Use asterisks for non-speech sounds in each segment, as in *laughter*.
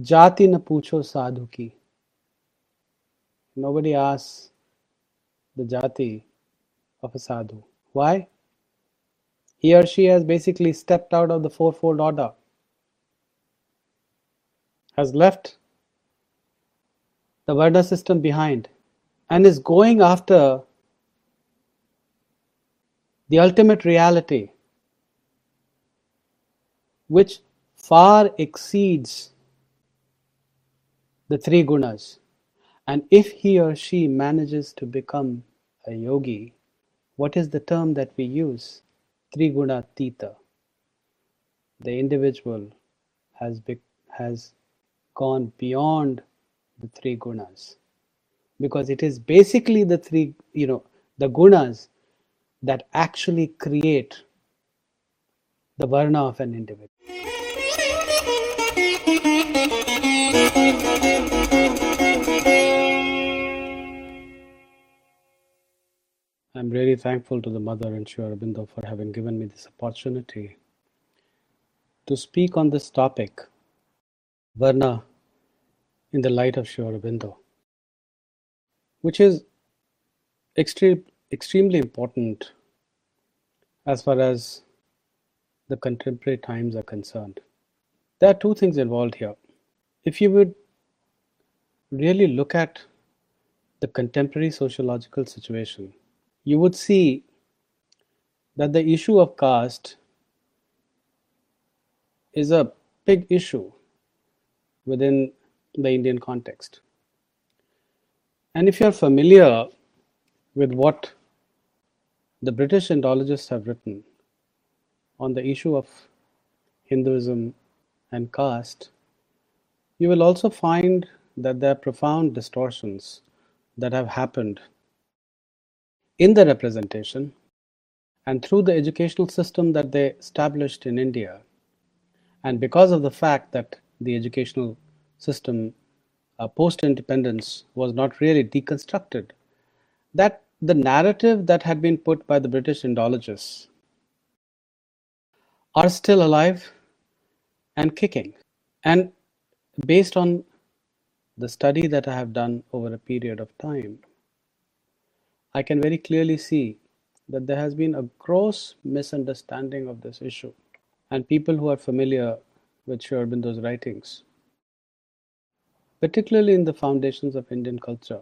Jati na pucho sadhu ki. Nobody asks the jati of a sadhu. Why? He or she has basically stepped out of the fourfold order, has left the Varna system behind, and is going after the ultimate reality, which far exceeds the three gunas. And if he or she manages to become a yogi, what is the term that we use? Triguna Tita. The individual has, be, has gone beyond the three gunas. Because it is basically the three, you know, the gunas that actually create the varna of an individual. I'm really thankful to the Mother and Sri Aurobindo for having given me this opportunity to speak on this topic, Varna, in the light of Sri Aurobindo, which is extreme, extremely important as far as the contemporary times are concerned. There are two things involved here. If you would really look at the contemporary sociological situation, you would see that the issue of caste is a big issue within the Indian context. And if you're familiar with what the British Indologists have written on the issue of Hinduism and caste, you will also find that there are profound distortions that have happened in the representation and through the educational system that they established in India. And because of the fact that the educational system uh, post independence was not really deconstructed, that the narrative that had been put by the British Indologists are still alive and kicking. And based on the study that I have done over a period of time, I can very clearly see that there has been a gross misunderstanding of this issue. And people who are familiar with Sri Aurobindo's writings, particularly in the foundations of Indian culture,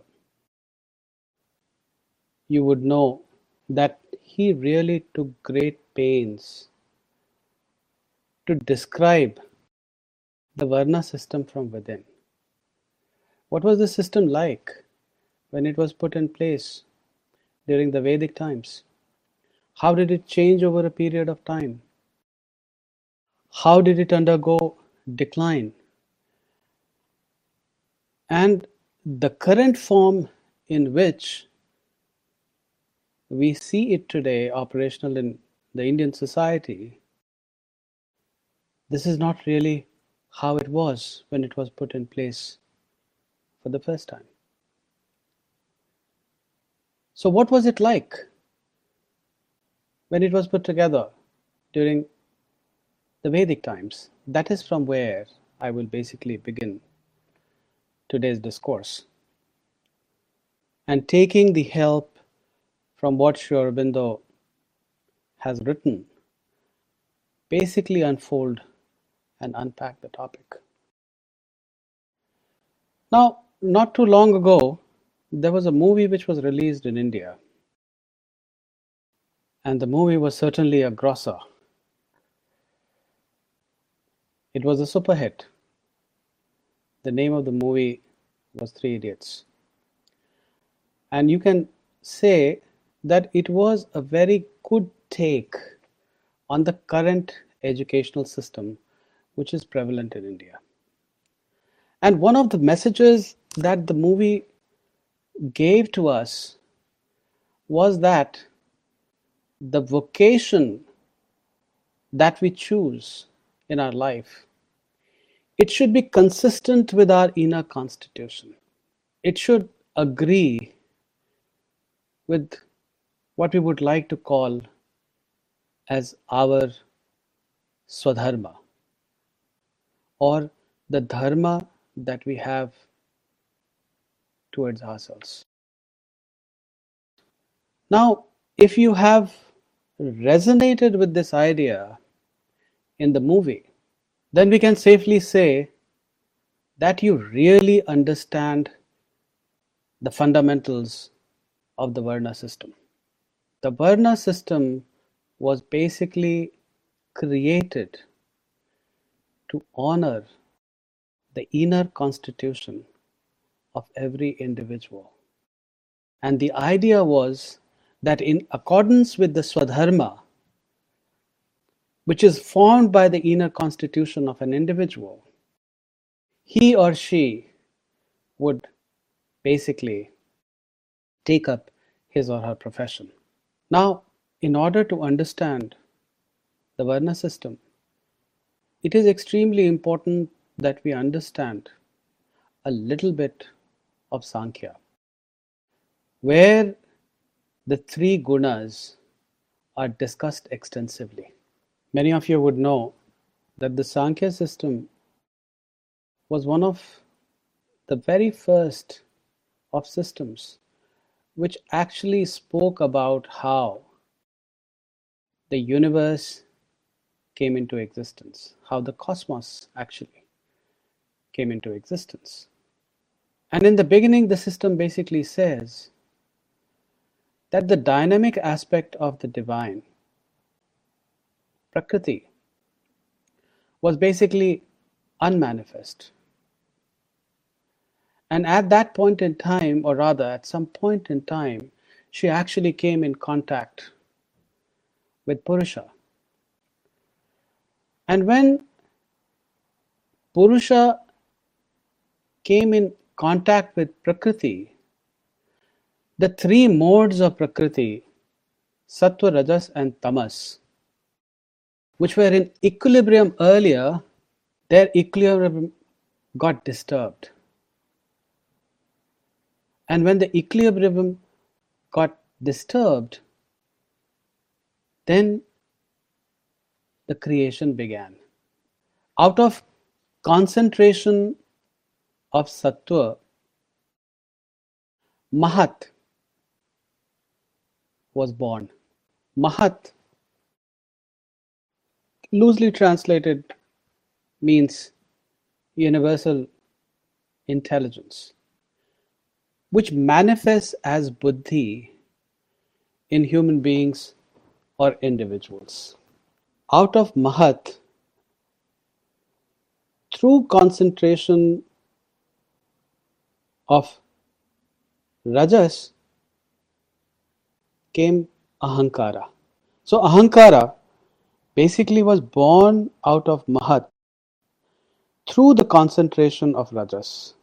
you would know that he really took great pains to describe the Varna system from within. What was the system like when it was put in place during the Vedic times? How did it change over a period of time? How did it undergo decline? And the current form in which we see it today operational in the Indian society, this is not really how it was when it was put in place for the first time. So, what was it like when it was put together during the Vedic times? That is from where I will basically begin today's discourse. And taking the help from what Sri Aurobindo has written, basically unfold and unpack the topic. Now, not too long ago, there was a movie which was released in India, and the movie was certainly a grosser. It was a super hit. The name of the movie was Three Idiots. And you can say that it was a very good take on the current educational system which is prevalent in India. And one of the messages that the movie gave to us was that the vocation that we choose in our life it should be consistent with our inner constitution it should agree with what we would like to call as our swadharma or the dharma that we have towards ourselves. Now, if you have resonated with this idea in the movie, then we can safely say that you really understand the fundamentals of the Varna system. The Varna system was basically created to honor the inner constitution of every individual. And the idea was that in accordance with the Swadharma, which is formed by the inner constitution of an individual, he or she would basically take up his or her profession. Now, in order to understand the Varna system, it is extremely important that we understand a little bit of Sankhya, where the three gunas are discussed extensively. Many of you would know that the Sankhya system was one of the very first of systems which actually spoke about how the universe came into existence, how the cosmos actually came into existence. And in the beginning, the system basically says that the dynamic aspect of the divine, Prakriti, was basically unmanifest. And at that point in time, or rather at some point in time, she actually came in contact with Purusha. And when Purusha came in contact with Prakriti, the three modes of Prakriti, Sattva, Rajas, and Tamas, which were in equilibrium earlier, their equilibrium got disturbed. And when the equilibrium got disturbed, then the creation began. Out of concentration of sattva, Mahat was born. Mahat, loosely translated, means universal intelligence which manifests as buddhi in human beings or individuals. Out of Mahat, through concentration of Rajas came Ahankara. So Ahankara basically was born out of Mahat through the concentration of Rajas.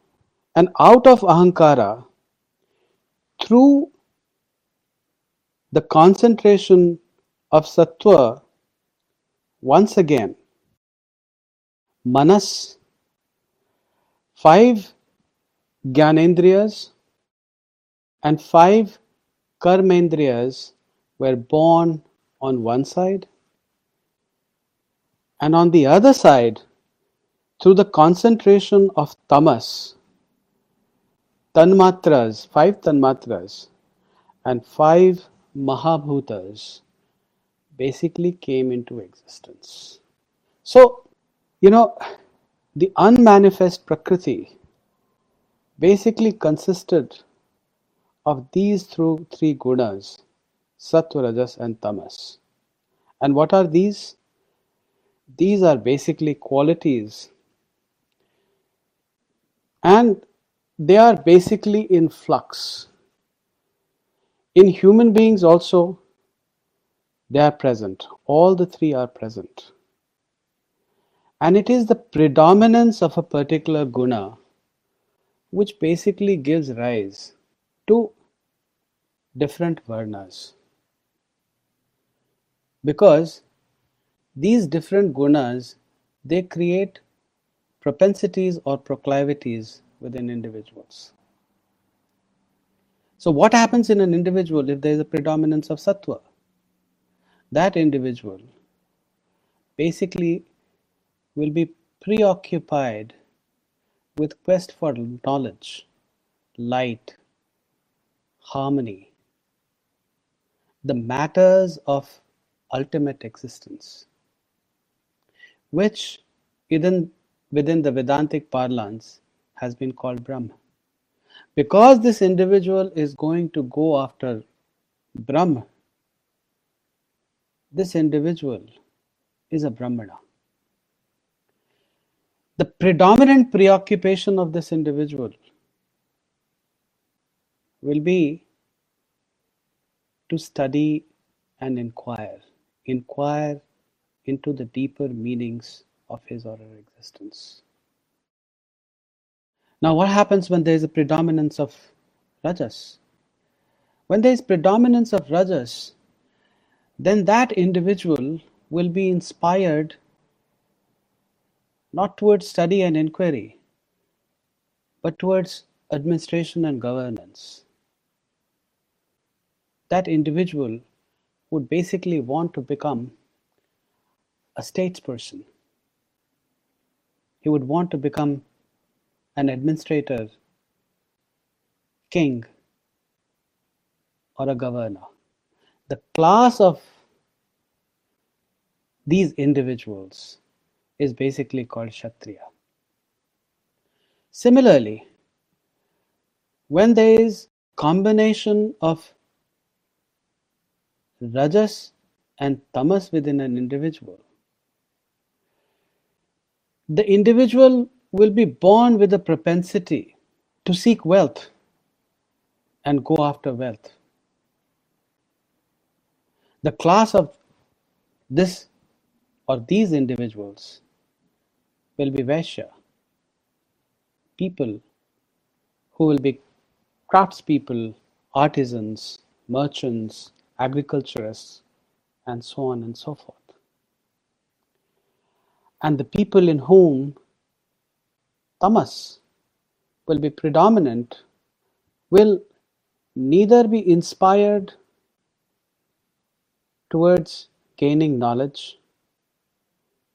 And out of Ahankara, through the concentration of sattva, once again, manas, five gyanendriyas and five karmendriyas were born on one side, and on the other side, through the concentration of tamas, tanmatras, five tanmatras, and five mahabhutas basically came into existence. So, you know, the unmanifest Prakriti basically consisted of these through three gunas sattva, rajas, and tamas. And what are these? These are basically qualities. And they are basically in flux. In human beings also, they are present. All the three are present. And it is the predominance of a particular guna which basically gives rise to different varnas. Because these different gunas they create propensities or proclivities within individuals. So, what happens in an individual if there is a predominance of sattva? That individual basically will be preoccupied with quest for knowledge, light, harmony, the matters of ultimate existence, which within, within the Vedantic parlance has been called Brahma. Because this individual is going to go after Brahma, this individual is a Brahmana. The predominant preoccupation of this individual will be to study and inquire, inquire into the deeper meanings of his or her existence. Now, what happens when there is a predominance of rajas? When there is predominance of rajas, then that individual will be inspired not towards study and inquiry, but towards administration and governance. That individual would basically want to become a statesperson. He would want to become an administrator, king, or a governor. The class of these individuals is basically called Kshatriya. Similarly, when there is combination of rajas and tamas within an individual, the individual will be born with a propensity to seek wealth and go after wealth. The class of this or these individuals will be Vaishya, people who will be craftspeople, artisans, merchants, agriculturists, and so on and so forth. And the people in whom tamas will be predominant will neither be inspired towards gaining knowledge,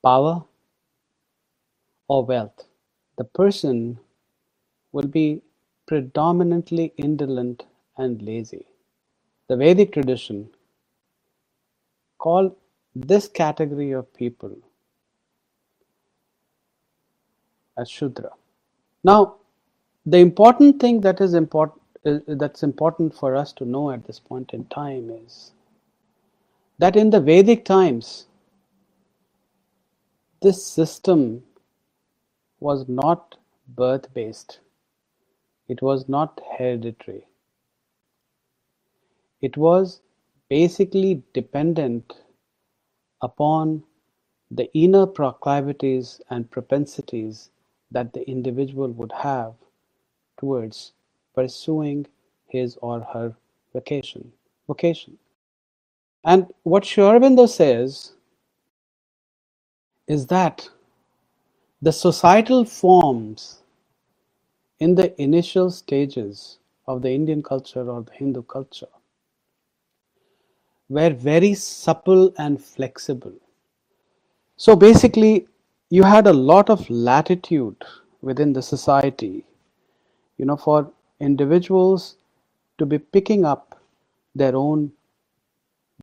power, or wealth. The person will be predominantly indolent and lazy. The Vedic tradition called this category of people as Shudra. Now, the important thing that is important uh, that's important for us to know at this point in time is that in the Vedic times, this system was not birth based, it was not hereditary. It was basically dependent upon the inner proclivities and propensities that the individual would have towards pursuing his or her vocation. vocation. And what Sri says is that the societal forms in the initial stages of the Indian culture or the Hindu culture were very supple and flexible. So basically, you had a lot of latitude within the society, you know, for individuals to be picking up their own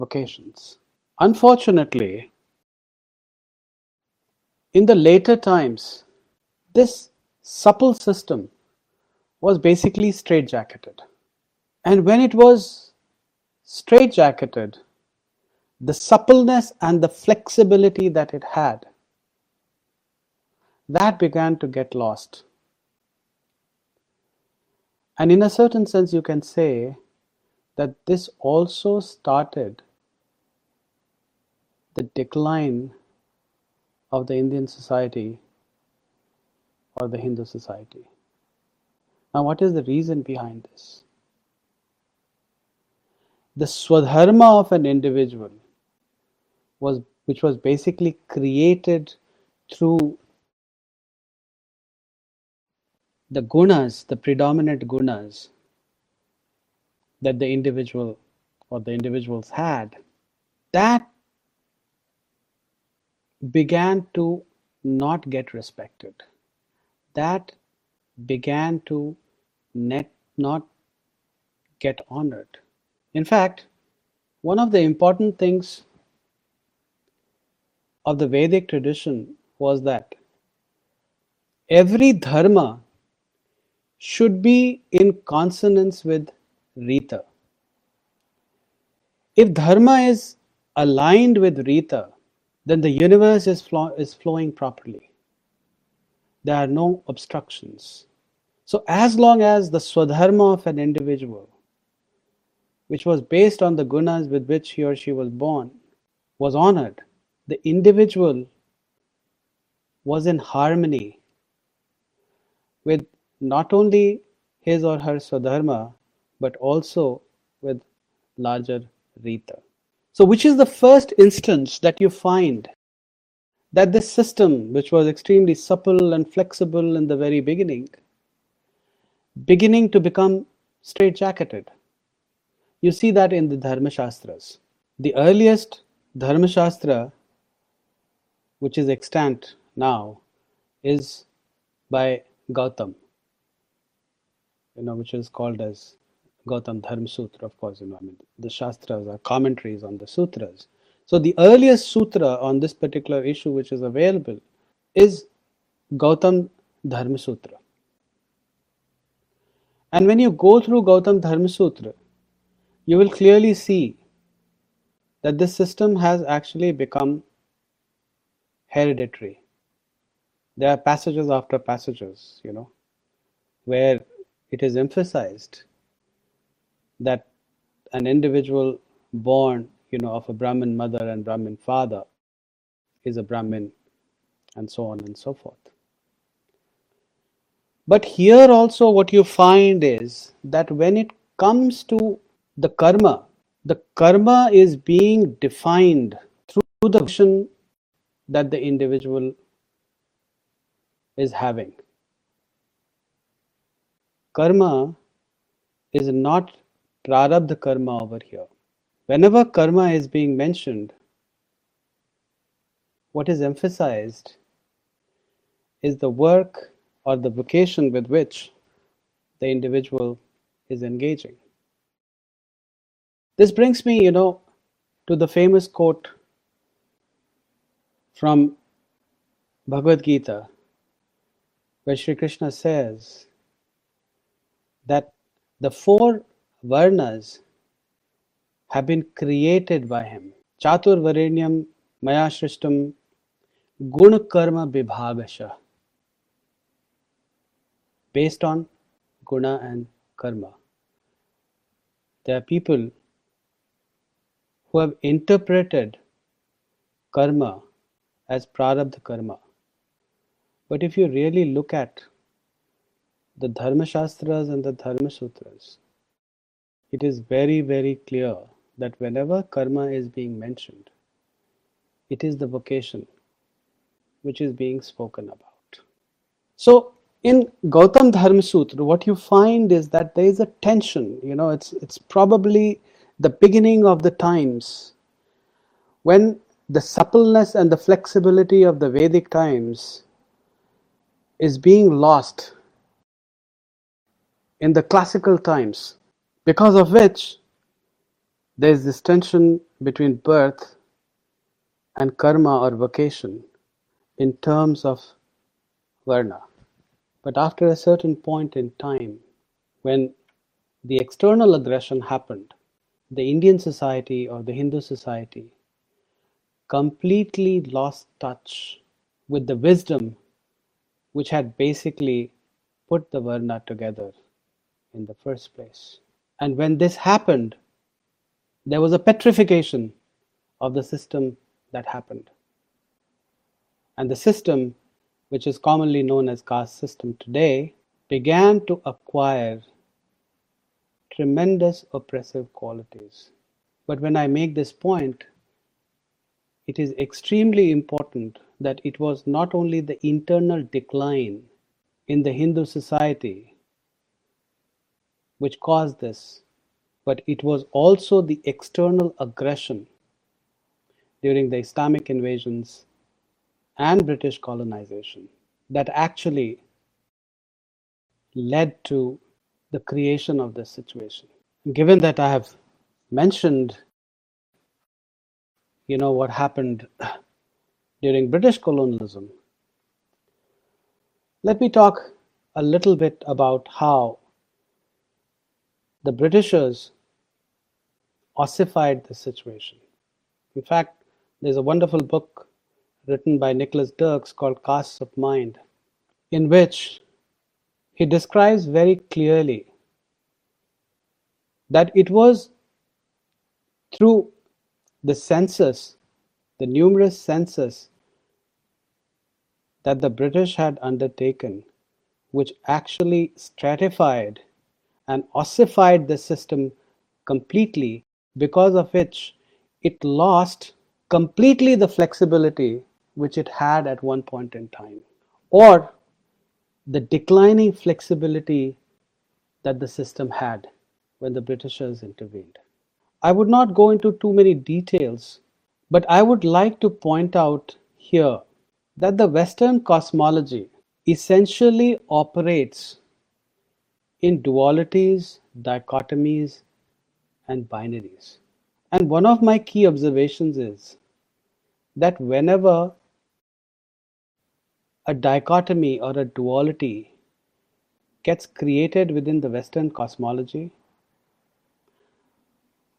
vocations. Unfortunately, in the later times, this supple system was basically straitjacketed. And when it was straitjacketed, the suppleness and the flexibility that it had, that began to get lost. And in a certain sense, you can say that this also started the decline of the Indian society or the Hindu society. Now, what is the reason behind this? The swadharma of an individual was which was basically created through the gunas, the predominant gunas that the individual or the individuals had, that began to not get respected. That began to net not get honored. In fact, one of the important things of the Vedic tradition was that every dharma should be in consonance with Rita. If dharma is aligned with Rita, then the universe is, flow- is flowing properly. There are no obstructions. So, as long as the swadharma of an individual, which was based on the gunas with which he or she was born, was honored, the individual was in harmony with not only his or her swadharma, but also with larger Rita. So, which is the first instance that you find that this system, which was extremely supple and flexible in the very beginning, beginning to become straitjacketed? You see that in the Dharma Shastras. The earliest Dharma Shastra, which is extant now, is by Gautam, you know, which is called as Gautam Dharma Sutra, of course, you know, I mean, the Shastras are commentaries on the Sutras. So the earliest sutra on this particular issue which is available is Gautam Dharma Sutra. And when you go through Gautam Dharma Sutra, you will clearly see that this system has actually become hereditary. There are passages after passages, you know, where it is emphasized that an individual born, you know, of a Brahmin mother and Brahmin father is a Brahmin, and so on and so forth. But here also, what you find is that when it comes to the karma, the karma is being defined through the action that the individual is having. Karma is not prarabdha karma over here. Whenever karma is being mentioned, what is emphasized is the work or the vocation with which the individual is engaging. This brings me, you know, to the famous quote from Bhagavad Gita, where Sri Krishna says that the four varnas have been created by him. Chatur Varenyam Maya Shrishtam Guna Karma Vibhagasha based on guna and karma. There are people who have interpreted karma as prarabdha karma. But if you really look at the Dharma Shastras and the Dharma Sutras, it is very, very clear that whenever karma is being mentioned, it is the vocation which is being spoken about. So, in Gautam Dharma Sutra, what you find is that there is a tension. You know, it's it's probably the beginning of the times when the suppleness and the flexibility of the Vedic times is being lost in the classical times, because of which there is this tension between birth and karma or vocation in terms of varna. But after a certain point in time, when the external aggression happened, the Indian society or the Hindu society completely lost touch with the wisdom which had basically put the Varna together in the first place. And when this happened, there was a petrification of the system that happened. And the system which is commonly known as caste system today, began to acquire tremendous oppressive qualities. But when I make this point, it is extremely important that it was not only the internal decline in the Hindu society which caused this, but it was also the external aggression during the Islamic invasions and British colonization that actually led to the creation of this situation. Given that I have mentioned, you know, what happened *clears throat* during British colonialism, let me talk a little bit about how the Britishers ossified the situation. In fact, there's a wonderful book written by Nicholas Dirks called Castes of Mind, in which he describes very clearly that it was through the census, the numerous census that the British had undertaken, which actually stratified and ossified the system completely, because of which it lost completely the flexibility which it had at one point in time, or the declining flexibility that the system had when the Britishers intervened. I would not go into too many details, but I would like to point out here that the Western cosmology essentially operates in dualities, dichotomies, and binaries. And one of my key observations is that whenever a dichotomy or a duality gets created within the Western cosmology,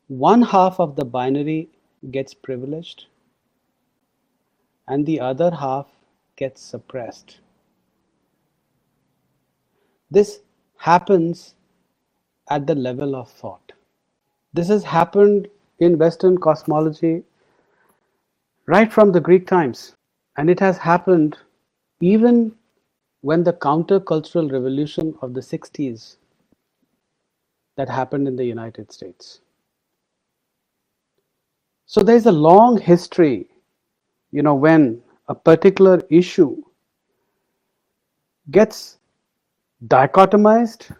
one half of the binary gets privileged and the other half gets suppressed. This happens at the level of thought. This has happened in Western cosmology right from the Greek times, and it has happened even when the countercultural revolution of the 60s that happened in the United States. So there's a long history, you know, when a particular issue gets dichotomized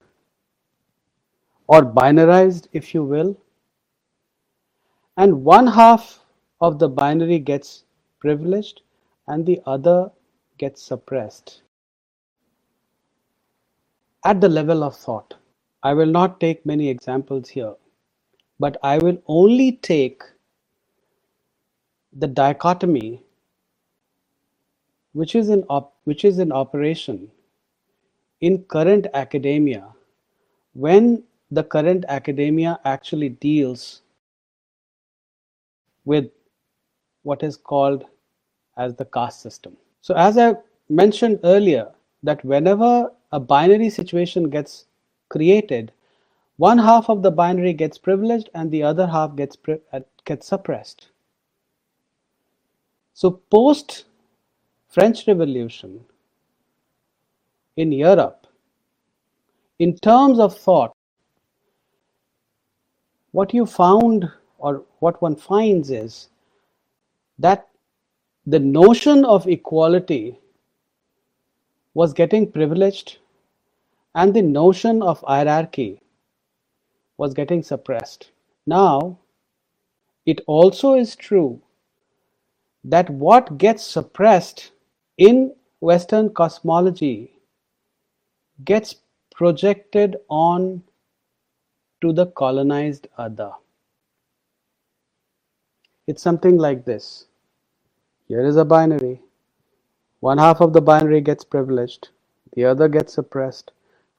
or binarized, if you will, and one half of the binary gets privileged and the other gets suppressed. At the level of thought, I will not take many examples here, but I will only take the dichotomy which is in which is in operation in current academia when the current academia actually deals with what is called as the caste system. So as I mentioned earlier that whenever a binary situation gets created, one half of the binary gets privileged and the other half gets uh, gets suppressed. So post French Revolution in Europe, in terms of thought, what you found or what one finds is that the notion of equality was getting privileged and the notion of hierarchy was getting suppressed. Now, it also is true that what gets suppressed in Western cosmology gets projected on to the colonized other. It's something like this. Here is a binary. One half of the binary gets privileged, the other gets suppressed.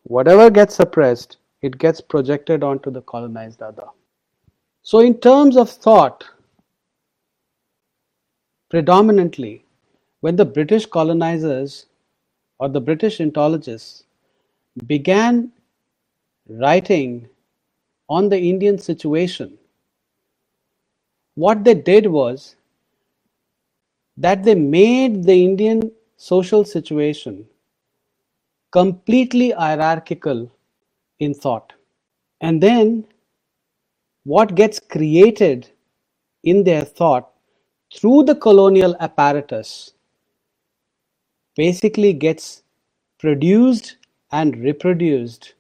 Whatever gets suppressed, it gets projected onto the colonized other. So, in terms of thought, predominantly, when the British colonizers or the British Indologists began writing on the Indian situation, what they did was that they made the Indian social situation completely hierarchical in thought. And then what gets created in their thought through the colonial apparatus basically gets produced and reproduced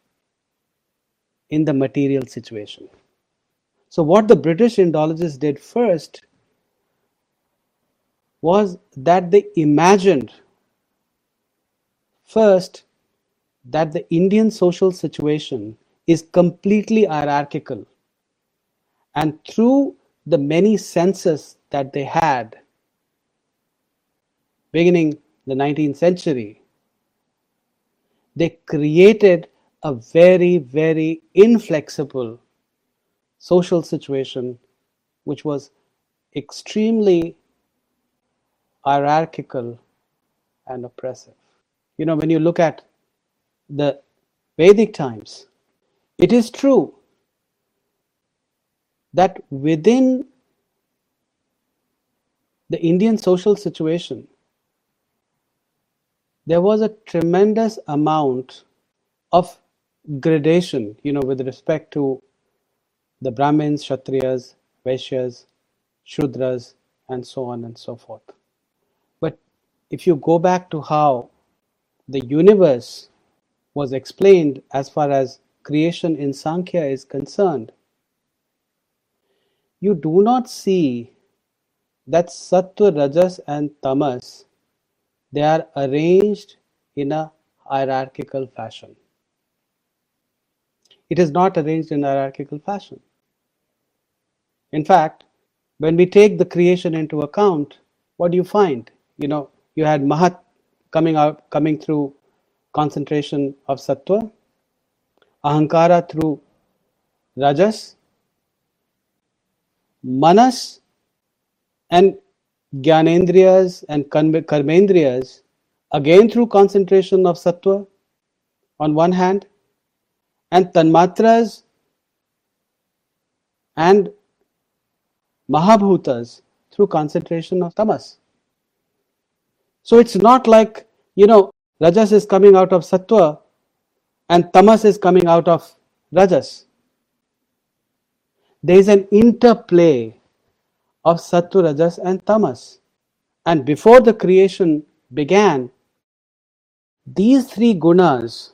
in the material situation. So, what the British Indologists did first was that they imagined first that the Indian social situation is completely hierarchical. And through the many senses that they had, beginning the 19th century, they created a very, very inflexible social situation which was extremely hierarchical and oppressive. You know, when you look at the Vedic times, it is true that within the Indian social situation, there was a tremendous amount of gradation, you know, with respect to the Brahmins, Kshatriyas, Vaishyas, Shudras, and so on and so forth. But if you go back to how the universe was explained as far as creation in Sankhya is concerned, you do not see that Sattva, Rajas, and Tamas they are arranged in a hierarchical fashion. It is not arranged in hierarchical fashion. In fact, when we take the creation into account, what do you find? You know, you had Mahat coming out, coming through concentration of Sattva, Ahankara through Rajas, Manas and Gyanendriyas and Karmendriyas again through concentration of Sattva on one hand, and Tanmatras and Mahabhutas through concentration of tamas. So it's not like, you know, Rajas is coming out of Sattva and tamas is coming out of Rajas. There is an interplay of Sattva, Rajas, and Tamas. And before the creation began, these three gunas,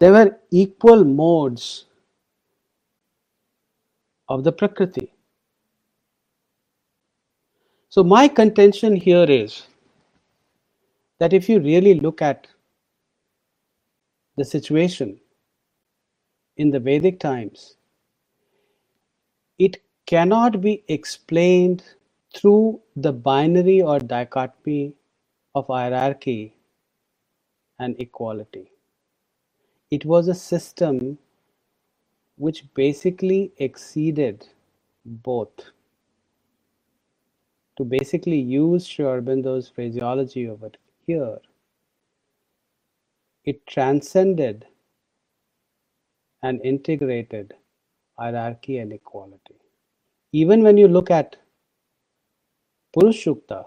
they were equal modes of the Prakriti. So, my contention here is that if you really look at the situation in the Vedic times, it cannot be explained through the binary or dichotomy of hierarchy and equality. It was a system which basically exceeded both to basically use Sri Aurobindo's phraseology over here, it transcended and integrated hierarchy and equality. Even when you look at Purushukta,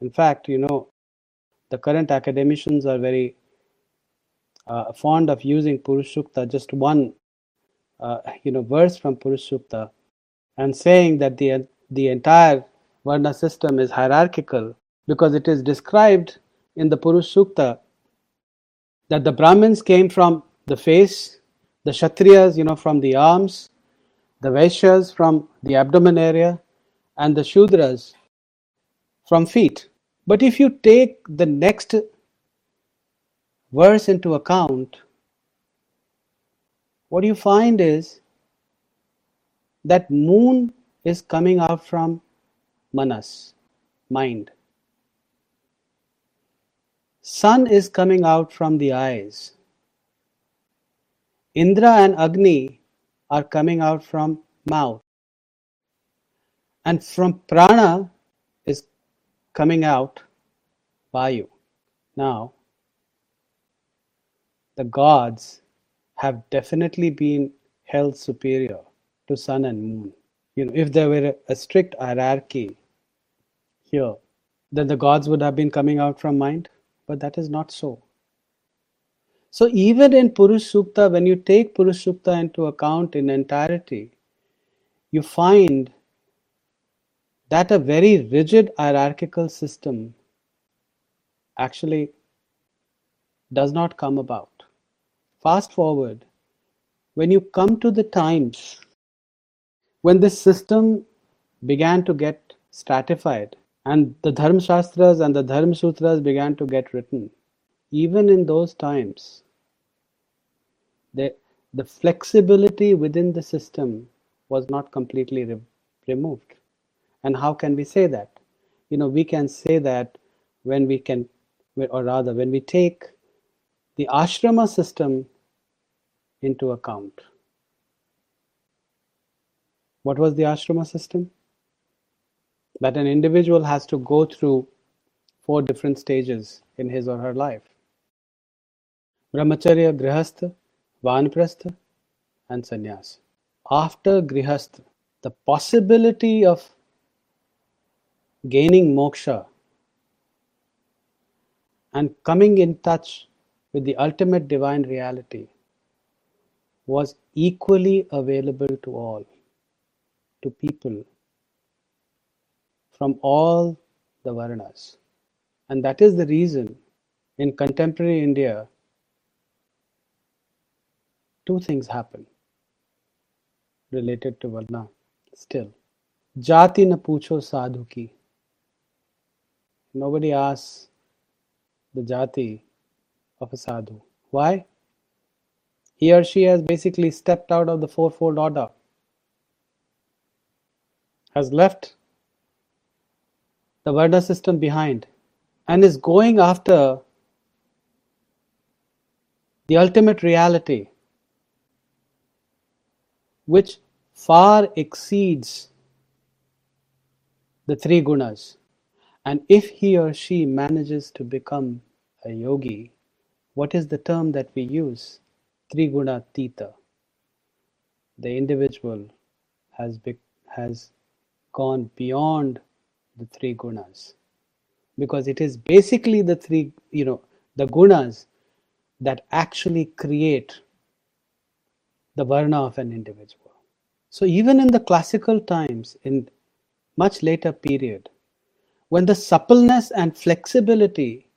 in fact, you know, the current academicians are very uh, fond of using Purushukta, just one, uh, you know, verse from Purushukta, and saying that the the entire Varna system is hierarchical because it is described in the Purushukta that the Brahmins came from the face, the Kshatriyas, you know, from the arms, the Vaishyas from the abdomen area, and the Shudras from feet. But if you take the next verse into account, what you find is that moon is coming out from manas, mind. Sun is coming out from the eyes. Indra and Agni are coming out from mouth. And from prana is coming out vayu. Now, the gods have definitely been held superior to sun and moon you know, if there were a strict hierarchy here, then the gods would have been coming out from mind, but that is not so. So even in Purush Sukta, when you take Purush Sukta into account in entirety, you find that a very rigid hierarchical system actually does not come about. Fast forward, when you come to the times when this system began to get stratified and the Dharma Shastras and the Dharma Sutras began to get written, even in those times, the, the flexibility within the system was not completely re- removed. And how can we say that? You know, we can say that when we can, or rather, when we take the ashrama system into account. What was the ashrama system? That an individual has to go through four different stages in his or her life Brahmacharya, Grihastha, Vanprastha, and Sannyas. After Grihastha, the possibility of gaining moksha and coming in touch with the ultimate divine reality was equally available to all, to people from all the Varnas. And that is the reason in contemporary India, two things happen related to Varna still. Jati na pucho sadhu ki. Nobody asks the jati of a sadhu. Why? He or she has basically stepped out of the fourfold order, has left the Varna system behind, and is going after the ultimate reality, which far exceeds the three gunas. And if he or she manages to become a yogi, what is the term that we use? Triguna Tita. The individual has, be, has gone beyond the three gunas because it is basically the three, you know, the gunas that actually create the varna of an individual. So even in the classical times, in much later period, when the suppleness and flexibility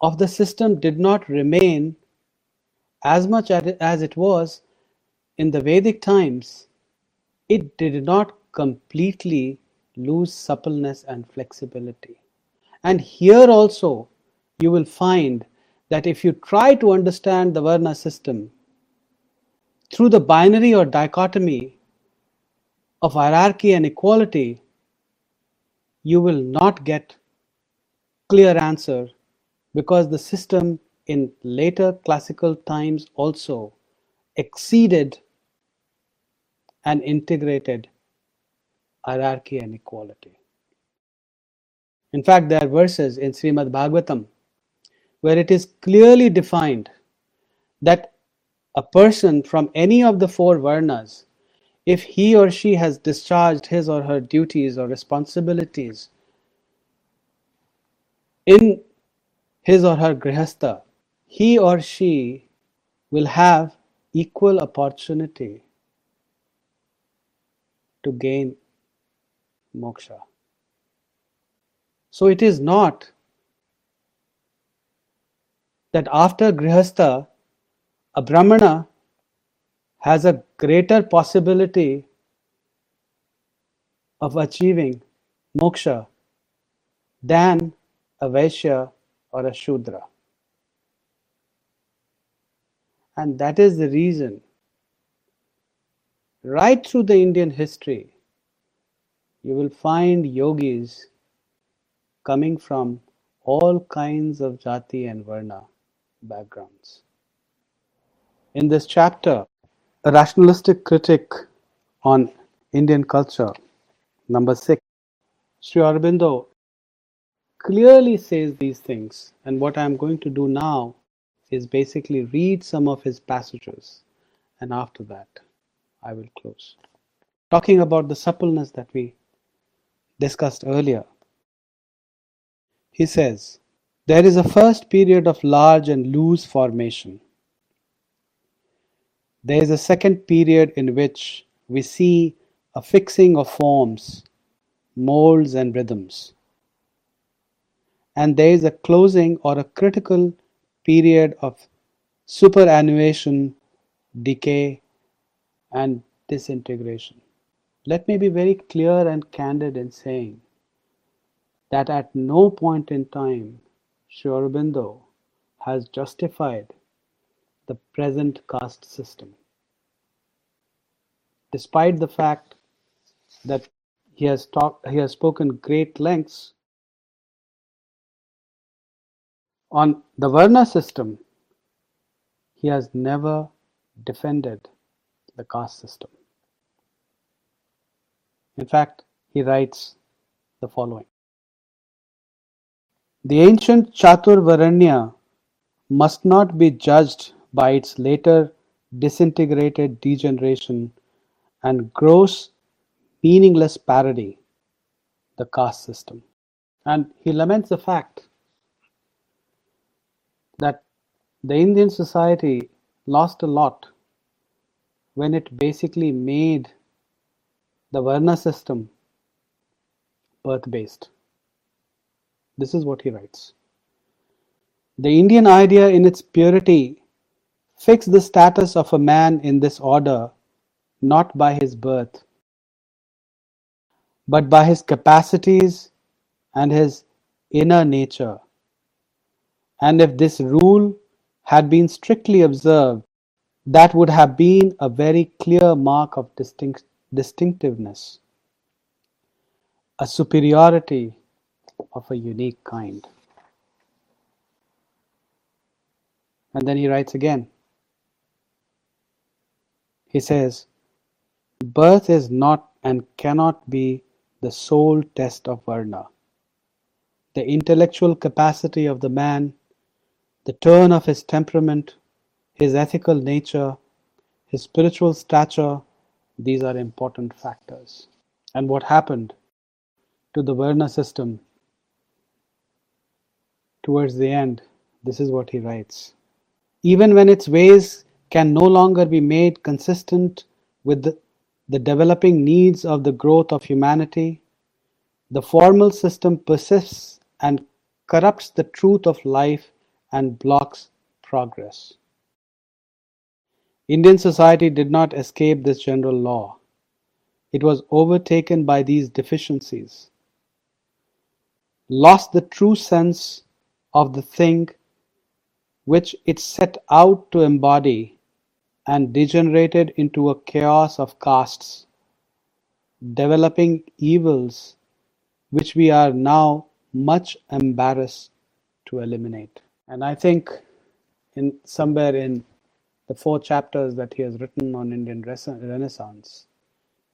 of the system did not remain as much as it was in the Vedic times, it did not completely lose suppleness and flexibility. And here also, you will find that if you try to understand the Varna system through the binary or dichotomy of hierarchy and equality, you will not get clear answer because the system in later classical times also exceeded and integrated hierarchy and equality. In fact, there are verses in Srimad Bhagavatam where it is clearly defined that a person from any of the four varnas, if he or she has discharged his or her duties or responsibilities in his or her grihastha, he or she will have equal opportunity to gain moksha. So it is not that after grihastha, a brahmana has a greater possibility of achieving moksha than a Vaishya or a Shudra. And that is the reason, right through the Indian history, you will find yogis coming from all kinds of jati and varna backgrounds. In this chapter, a rationalistic critic on Indian culture, number six, Sri Aurobindo clearly says these things. And what I'm going to do now is basically read some of his passages. And after that, I will close. Talking about the suppleness that we discussed earlier. He says, There is a first period of large and loose formation. There is a second period in which we see a fixing of forms, molds, and rhythms and there is a closing or a critical period of superannuation, decay, and disintegration. Let me be very clear and candid in saying that at no point in time Sri Aurobindo has justified the present caste system. Despite the fact that he has talked, he has spoken great lengths on the Varna system, he has never defended the caste system. In fact, he writes the following The ancient Chaturvarnya must not be judged by its later disintegrated degeneration and gross, meaningless parody, the caste system. And he laments the fact that the Indian society lost a lot when it basically made the Varna system birth based. This is what he writes. The Indian idea in its purity fixed the status of a man in this order not by his birth, but by his capacities and his inner nature. And if this rule had been strictly observed, that would have been a very clear mark of distinct, distinctiveness, a superiority of a unique kind. And then he writes again. He says, Birth is not and cannot be the sole test of Varna. The intellectual capacity of the man, the turn of his temperament, his ethical nature, his spiritual stature, these are important factors. And what happened to the Varna system towards the end, this is what he writes. Even when its ways can no longer be made consistent with the, developing needs of the growth of humanity, the formal system persists and corrupts the truth of life and blocks progress. Indian society did not escape this general law. It was overtaken by these deficiencies, lost the true sense of the thing which it set out to embody, and degenerated into a chaos of castes, developing evils which we are now much embarrassed to eliminate. And I think in somewhere in the four chapters that he has written on Indian Renaissance,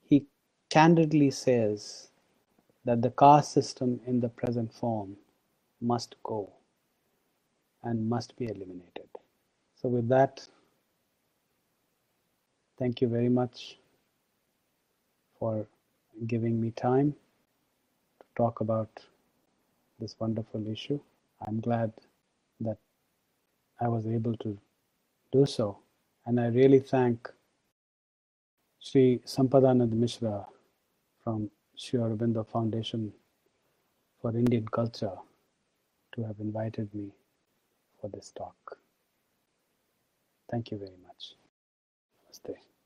he candidly says that the caste system in the present form must go and must be eliminated. So, with that, thank you very much for giving me time to talk about this wonderful issue. I'm glad that I was able to do so. And I really thank Sri Sampadanand Mishra from Sri Aurobindo Foundation for Indian Culture to have invited me for this talk. Thank you very much. Namaste.